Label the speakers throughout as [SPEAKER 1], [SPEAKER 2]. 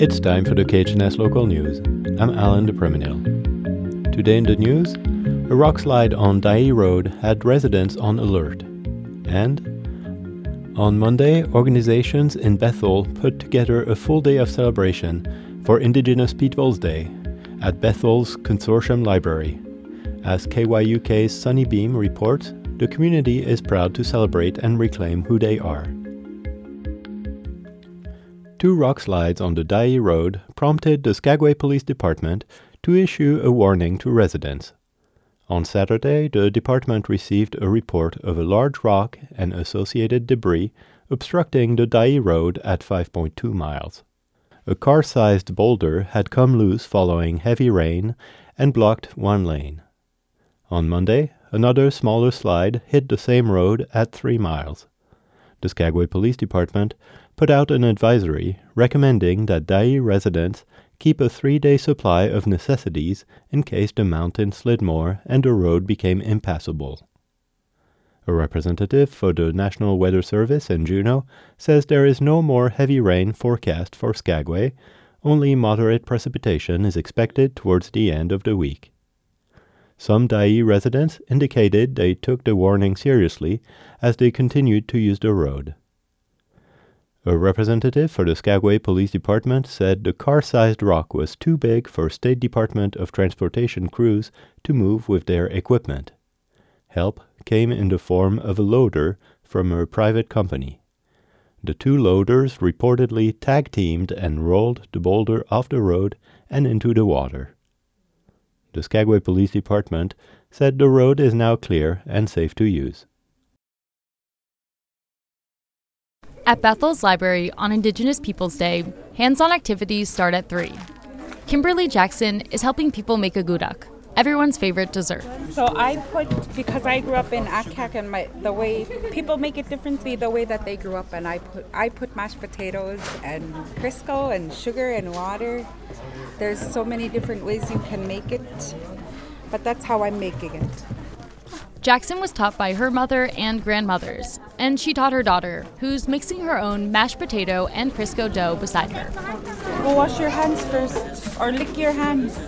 [SPEAKER 1] It's time for the KHNS local news. I'm Alan de Preminil. Today in the news, a rock slide on Dyea Road had residents on alert. And on Monday, organizations in Bethel put together a full day of celebration for Indigenous Peoples Day at Bethel's Consortium Library. As KYUK's Sunni Bean reports, the community is proud to celebrate and reclaim who they are. Two rock slides on the Dyea Road prompted the Skagway Police Department to issue a warning to residents. On Saturday, the department received a report of a large rock and associated debris obstructing the Dyea Road at 5.2 miles. A car sized boulder had come loose following heavy rain and blocked one lane. On Monday, another smaller slide hit the same road at 3 miles. The Skagway Police Department put out an advisory recommending that Dyea residents keep a three day supply of necessities in case the mountain slid more and the road became impassable. A representative for the National Weather Service in Juneau says there is no more heavy rain forecast for Skagway, only moderate precipitation is expected towards the end of the week. Some Dyea residents indicated they took the warning seriously as they continued to use the road. A representative for the Skagway Police Department said the car sized rock was too big for State Department of Transportation crews to move with their equipment. Help came in the form of a loader from a private company. The two loaders reportedly tag teamed and rolled the boulder off the road and into the water. The Skagway Police Department said the road is now clear and safe to use.
[SPEAKER 2] At Bethel's Library on Indigenous Peoples Day, hands on activities start at 3. Kimberly Jackson is helping people make agudak, everyone's favorite dessert.
[SPEAKER 3] So I put because I grew up in Akiak and my the way people make it differently the way that they grew up and I put I put mashed potatoes and Crisco and sugar and water. There's so many different ways you can make it, but that's how I'm making it.
[SPEAKER 2] Jackson was taught by her mother and grandmothers, and she taught her daughter, who's mixing her own mashed potato and Crisco dough beside her.
[SPEAKER 3] Go wash your hands first, or lick your hands.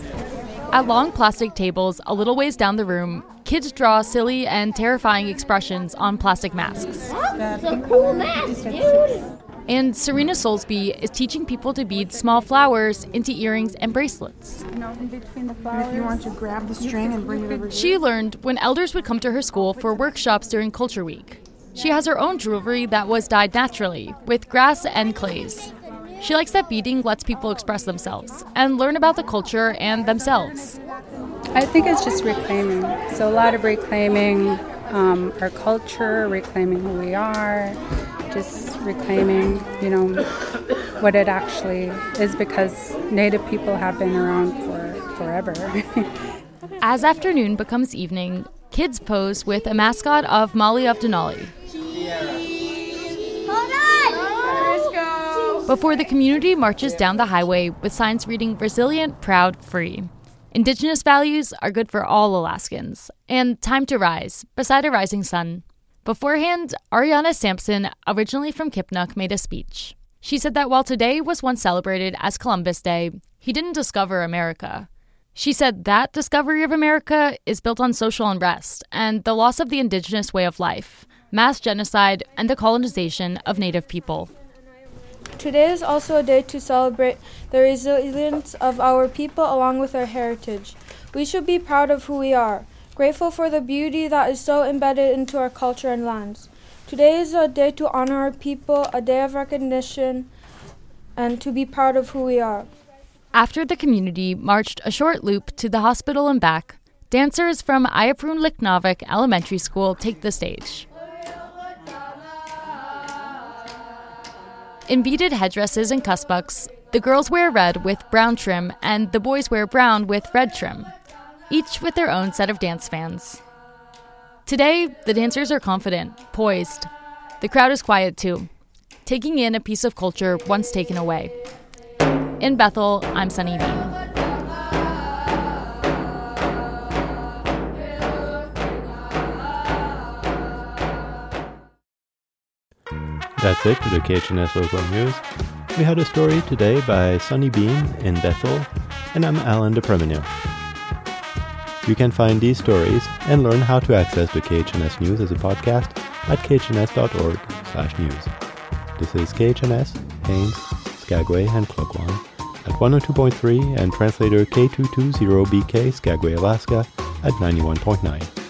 [SPEAKER 2] At long plastic tables a little ways down the room, kids draw silly and terrifying expressions on plastic masks.
[SPEAKER 4] That's a cool mask, dude!
[SPEAKER 2] And Serena Soulsby is teaching people to bead small flowers into earrings and bracelets.
[SPEAKER 3] You know, in between the
[SPEAKER 5] And
[SPEAKER 3] flowers.
[SPEAKER 5] if you want to grab the string and bring it over
[SPEAKER 2] She learned when elders would come to her school for workshops during Culture Week. She has her own jewelry that was dyed naturally with grass and clays. She likes that beading lets people express themselves and learn about the culture and themselves.
[SPEAKER 6] I think it's just reclaiming. So a lot of reclaiming um, our culture, reclaiming who we are, just reclaiming, you know, what it actually is because Native people have been around for forever.
[SPEAKER 2] As afternoon becomes evening, kids pose with a mascot of Molly of Denali. Before the community marches down the highway with signs reading Resilient, Proud, Free. Indigenous values are good for all Alaskans. And time to rise, beside a rising sun. Beforehand, Ariana Sampson, originally from Kipnuk, made a speech. She said that while today was once celebrated as Columbus Day, he didn't discover America. She said that discovery of America is built on social unrest and the loss of the indigenous way of life, mass genocide, and the colonization of Native people.
[SPEAKER 7] Today is also a day to celebrate the resilience of our people along with our heritage. We should be proud of who we are, grateful for the beauty that is so embedded into our culture and lands. Today is a day to honor our people, a day of recognition, and to be proud of who we are.
[SPEAKER 2] After the community marched a short loop to the hospital and back, dancers from Ayaprun Elitnaurvik Elementary School take the stage. In beaded headdresses and kuspuks, the girls wear red with brown trim and the boys wear brown with red trim, each with their own set of dance fans. Today, the dancers are confident, poised. The crowd is quiet too, taking in a piece of culture once taken away. In Bethel, I'm Sunni Bean.
[SPEAKER 1] That's it for the KHNS local news. We had a story today by Sunni Bean in Bethel, and I'm Alan DePreminil. You can find these stories and learn how to access the KHNS News as a podcast at khns.org slash news. This is KHNS, Haines, Skagway, and Klukwan at 102.3 and translator K220BK Skagway, Alaska at 91.9.